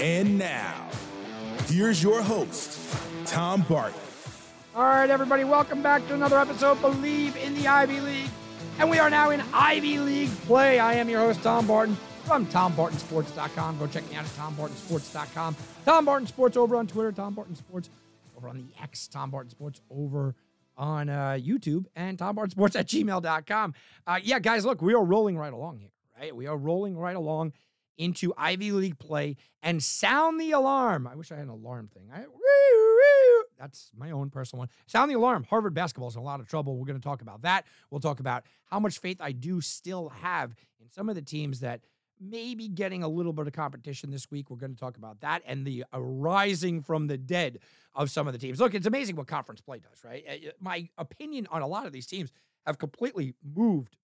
And now, here's your host, Tom Barton. All right, everybody, welcome back to another episode Bleav in the Ivy League. And we are now in Ivy League play. I am your host, Tom Barton from TomBartonSports.com. Go check me out at TomBartonSports.com. Tom Barton Sports over on Twitter, Tom Barton Sports over on the X, Tom Barton Sports over on uh, YouTube, and Tom Barton Sports at gmail.com. Uh, yeah, guys, look, we are rolling right along here, right? We are rolling right along into Ivy League play and sound the alarm. I wish I had an alarm thing. I, that's my own personal one. Sound the alarm. Harvard basketball is in a lot of trouble. We're going to talk about that. We'll talk about how much faith I do still have in some of the teams that maybe getting a little bit of competition this week. We're going to talk about that and the arising from the dead of some of the teams. Look, it's amazing what conference play does, right? Uh, my opinion on a lot of these teams have completely moved,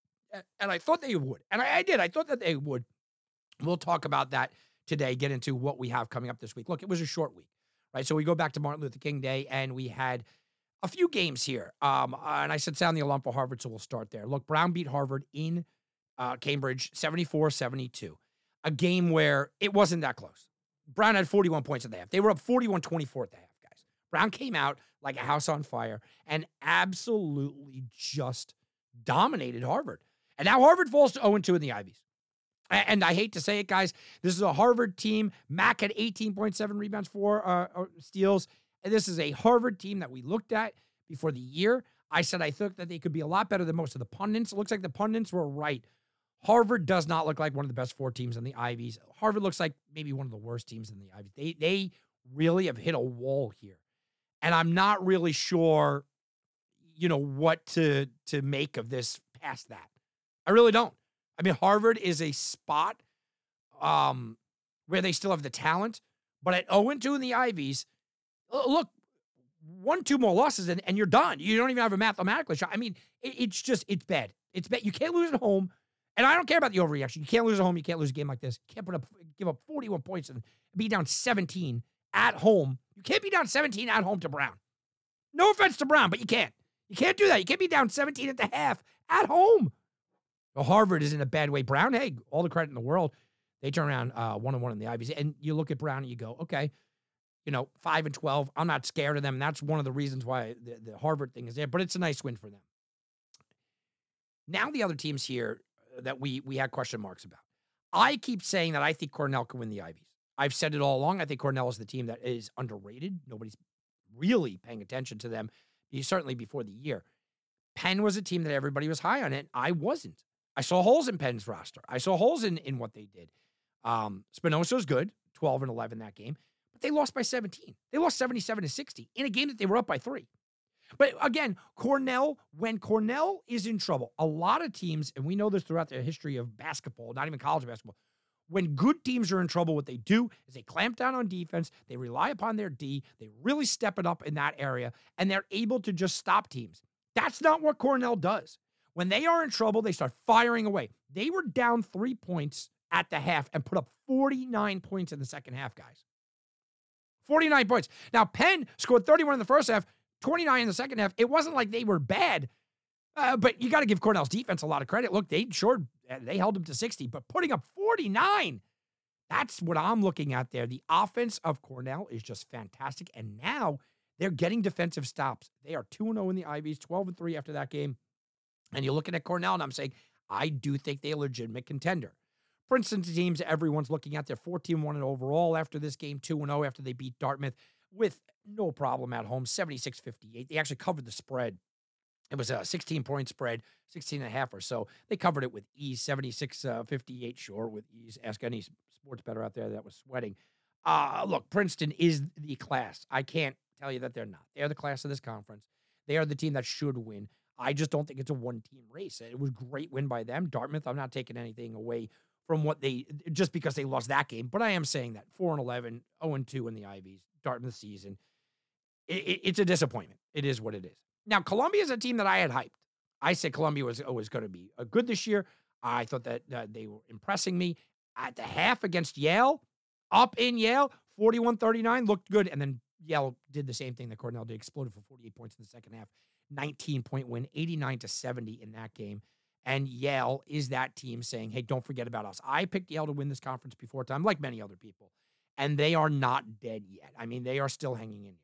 and I thought they would, and I did. I thought that they would. We'll talk about that today. Get into what we have coming up this week. Look, it was a short week, right? So we go back to Martin Luther King Day, and we had a few games here. Um, and I said sound the alarm for Harvard, so we'll start there. Look, Brown beat Harvard in uh, Cambridge 74 72. A game where it wasn't that close. Brown had 41 points at the half. They were up 41 24 at the half, guys. Brown came out like a house on fire and absolutely just dominated Harvard. And now Harvard falls to 0 2 in the Ivies. And I hate to say it, guys. This is a Harvard team. Mack had 18.7 rebounds, four uh, uh, steals. And this is a Harvard team that we looked at before the year. I said I thought that they could be a lot better than most of the pundits. It looks like the pundits were right. Harvard does not look like one of the best four teams in the Ivies. Harvard looks like maybe one of the worst teams in the Ivies. They they really have hit a wall here. And I'm not really sure, you know, what to to make of this past that. I really don't. I mean, Harvard is a spot um, where they still have the talent, but at 0 2 in the Ivies, look, one, two more losses and, and you're done. You don't even have a mathematical shot. I mean, it, it's just, it's bad. It's bad. You can't lose at home. And I don't care about the overreaction. You can't lose at home. You can't lose a game like this. You can't put up, give up 41 points and be down 17 at home. You can't be down 17 at home to Brown. No offense to Brown, but you can't. You can't do that. You can't be down 17 at the half at home. Harvard is in a bad way. Brown, hey, all the credit in the world. They turn around uh, one and one in the Ivies, and you look at Brown and you go, okay, you know, five and twelve. I'm not scared of them. That's one of the reasons why the, the Harvard thing is there. But it's a nice win for them. Now the other teams here uh, that we we had question marks about. I keep saying that I think Cornell can win the Ivies. I've said it all along. I think Cornell is the team that is underrated. Nobody's really paying attention to them. Certainly before the year. Penn was a team that everybody was high on it. I wasn't. I saw holes in Penn's roster. I saw holes in, in what they did. Um, Spinoza good, 12 and 11 that game, but they lost by 17. They lost 77 to 60 in a game that they were up by three. But again, Cornell, when Cornell is in trouble, a lot of teams, and we know this throughout the history of basketball, not even college basketball, when good teams are in trouble, what they do is they clamp down on defense, they rely upon their D, they really step it up in that area, and they're able to just stop teams. That's not what Cornell does. When they are in trouble, they start firing away. They were down three points at the half and put up 49 points in the second half, guys. 49 points. Now, Penn scored 31 in the first half, 29 in the second half. It wasn't like they were bad, uh, but you got to give Cornell's defense a lot of credit. Look, they sure uh, they held them to 60, but putting up 49, that's what I'm looking at there. The offense of Cornell is just fantastic, and now they're getting defensive stops. They are 2 0 in the Ivies, 12 and 3 after that game. And you're looking at Cornell, and I'm saying, I do think they're a legitimate contender. Princeton teams everyone's looking at, they're 14 1 overall after this game, 2 0 after they beat Dartmouth with no problem at home, 76 58. They actually covered the spread. It was a 16 point spread, 16 and a half or so. They covered it with ease, 76 uh, 58, sure, with ease. Ask any sports better out there that was sweating. Uh, look, Princeton is the class. I can't tell you that they're not. They're the class of this conference. They are the team that should win. I just don't think it's a one team race. It was great win by them. Dartmouth, I'm not taking anything away from what they just because they lost that game. But I am saying that 4 and 11, 0 and 2 in the Ivies, the season. It, it, it's a disappointment. It is what it is. Now, Columbia is a team that I had hyped. I said Columbia was always going to be a good this year. I thought that uh, they were impressing me at the half against Yale, up in Yale, 41 39, looked good. And then Yale did the same thing that Cornell did, exploded for 48 points in the second half, 19 point win, 89 to 70 in that game. And Yale is that team saying, hey, don't forget about us. I picked Yale to win this conference before time, like many other people. And they are not dead yet. I mean, they are still hanging in here.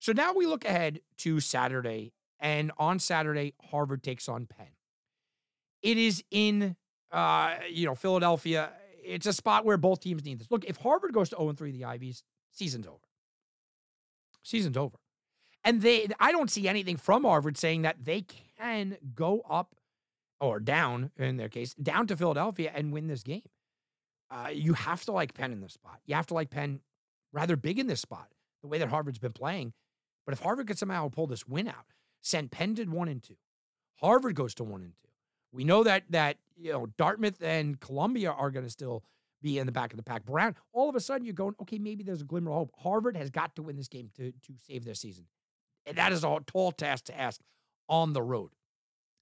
So now we look ahead to Saturday. And on Saturday, Harvard takes on Penn. It is in uh, you know, Philadelphia. It's a spot where both teams need this. Look, if Harvard goes to 0 3 the Ivies, season's over. Season's over. And they I don't see anything from Harvard saying that they can go up or down in their case, down to Philadelphia and win this game. Uh, you have to like Penn in this spot. You have to like Penn rather big in this spot, the way that Harvard's been playing. But if Harvard could somehow pull this win out, send Penn to one and two, Harvard goes to one and two. We know that that you know Dartmouth and Columbia are going to still be in the back of the pack. Brown, all of a sudden you're going, okay, maybe there's a glimmer of hope. Harvard has got to win this game to to save their season, and that is a tall task to ask on the road.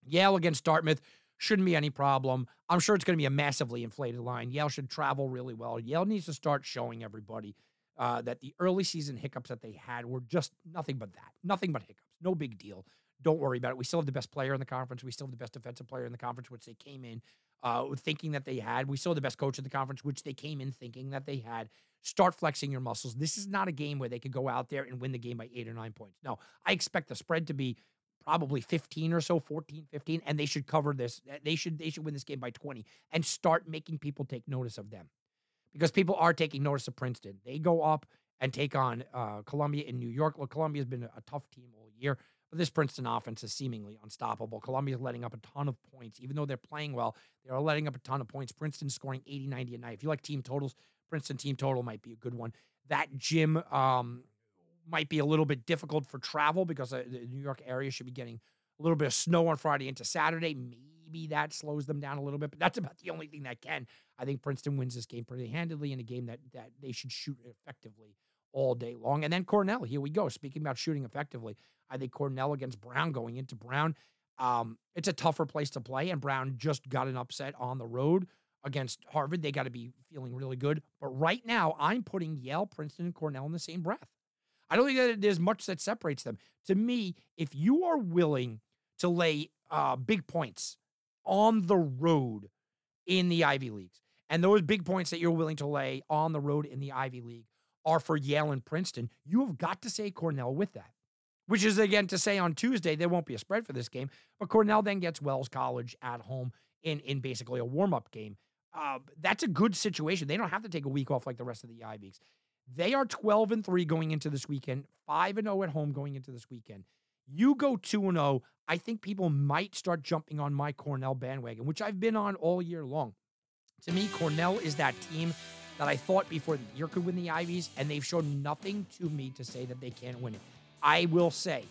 Yale against Dartmouth shouldn't be any problem. I'm sure it's going to be a massively inflated line. Yale should travel really well. Yale needs to start showing everybody uh, that the early season hiccups that they had were just nothing but that, nothing but hiccups. No big deal. Don't worry about it. We still have the best player in the conference. We still have the best defensive player in the conference, which they came in uh, thinking that they had. We still have the best coach in the conference, which they came in thinking that they had. Start flexing your muscles. This is not a game where they could go out there and win the game by eight or nine points. No, I expect the spread to be probably 15 or so 14 15 and they should cover this they should they should win this game by 20 and start making people take notice of them because people are taking notice of princeton they go up and take on uh, columbia in new york well columbia's been a tough team all year but this Princeton offense is seemingly unstoppable. Columbia's letting up a ton of points. Even though they're playing well, they are letting up a ton of points. Princeton scoring 80, 90 a night. If you like team totals, Princeton team total might be a good one. That gym um, might be a little bit difficult for travel because uh, the New York area should be getting a little bit of snow on Friday into Saturday. Maybe that slows them down a little bit, but that's about the only thing that can. I think Princeton wins this game pretty handedly in a game that that they should shoot effectively all day long. And then Cornell, here we go. Speaking about shooting effectively, I think Cornell against Brown going into Brown. Um, it's a tougher place to play, and Brown just got an upset on the road against Harvard. They got to be feeling really good. But right now, I'm putting Yale, Princeton, and Cornell in the same breath. I don't think that there's much that separates them. To me, if you are willing to lay uh, big points on the road in the Ivy Leagues, and those big points that you're willing to lay on the road in the Ivy League are for Yale and Princeton, you have got to say Cornell with that which is again to say on Tuesday there won't be a spread for this game. But Cornell then gets Wells College at home in in basically a warm up game. Uh, that's a good situation. They don't have to take a week off like the rest of the Ivies. They are 12 and 3 going into this weekend, 5 and 0 at home going into this weekend. You go 2 and 0, I think people might start jumping on my Cornell bandwagon, which I've been on all year long. To me, Cornell is that team that I thought before the year could win the Ivies, and they've shown nothing to me to say that they can't win it. I will say,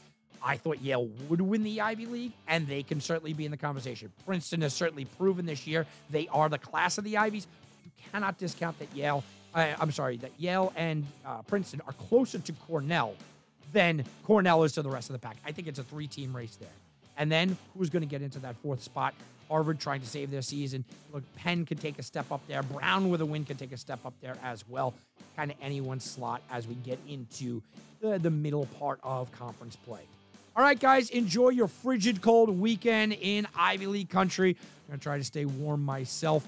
I thought Yale would win the Ivy League, and they can certainly be in the conversation. Princeton has certainly proven this year they are the class of the Ivies. You cannot discount that Yale, uh, I'm sorry, that Yale and uh, Princeton are closer to Cornell than Cornell is to the rest of the pack. I think it's a three team race there. And then who's going to get into that fourth spot? Harvard trying to save their season. Look, Penn could take a step up there. Brown with a win could take a step up there as well. Kind of anyone's slot as we get into the, the middle part of conference play. All right, guys, enjoy your frigid cold weekend in Ivy League country. I'm going to try to stay warm myself.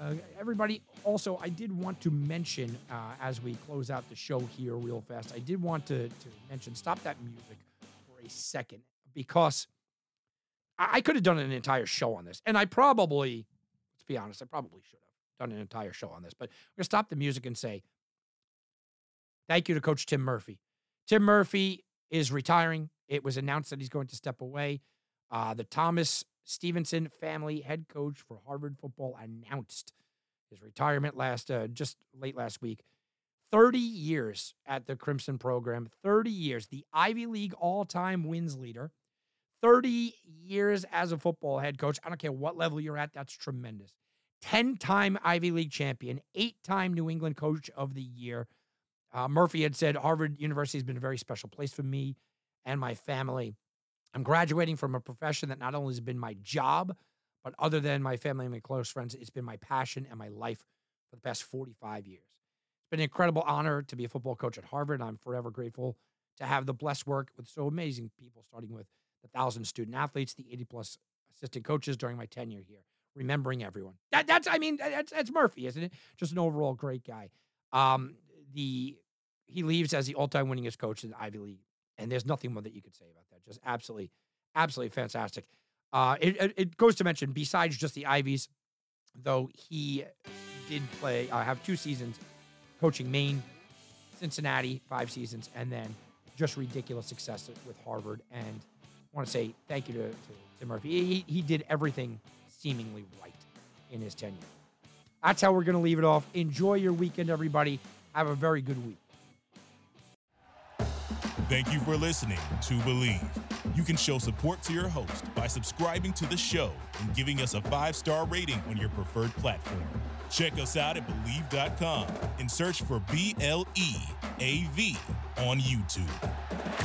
Uh, everybody, also, I did want to mention uh, as we close out the show here real fast, I did want to, to mention stop that music for a second because I, could have done an entire show on this. And I probably, let's be honest, I probably should have done an entire show on this. But we're to stop the music and say thank you to Coach Tim Murphy. Tim Murphy is retiring. It was announced that he's going to step away. Uh, the Thomas Stephenson family head coach for Harvard football announced his retirement last uh, just late last week. 30 years at the Crimson program, 30 years, the Ivy League all-time wins leader. 30 years as a football head coach. I don't care what level you're at, that's tremendous. 10 time Ivy League champion, eight time New England Coach of the Year. Uh, Murphy had said Harvard University has been a very special place for me and my family. I'm graduating from a profession that not only has been my job, but other than my family and my close friends, it's been my passion and my life for the past 45 years. It's been an incredible honor to be a football coach at Harvard. I'm forever grateful to have the blessed work with so amazing people, starting with thousand student athletes, the 80 plus assistant coaches during my tenure here, remembering everyone. That, that's, I mean, that's, that's Murphy, isn't it? Just an overall great guy. Um, the he leaves as the all-time winningest coach in the Ivy League, and there's nothing more that you could say about that. Just absolutely, absolutely fantastic. Uh, it, it, goes to mention, besides just the Ivies, though he did play, uh, have two seasons coaching Maine, Cincinnati, five seasons, and then just ridiculous success with Harvard. And want to say thank you to, to, Murphy. He, he did everything seemingly right in his tenure. That's how we're going to leave it off. Enjoy your weekend, everybody. Have a very good week. Thank you for listening to Bleav. You can show support to your host by subscribing to the show and giving us a five star rating on your preferred platform. Check us out at Bleav.com and search for B L E A V on YouTube.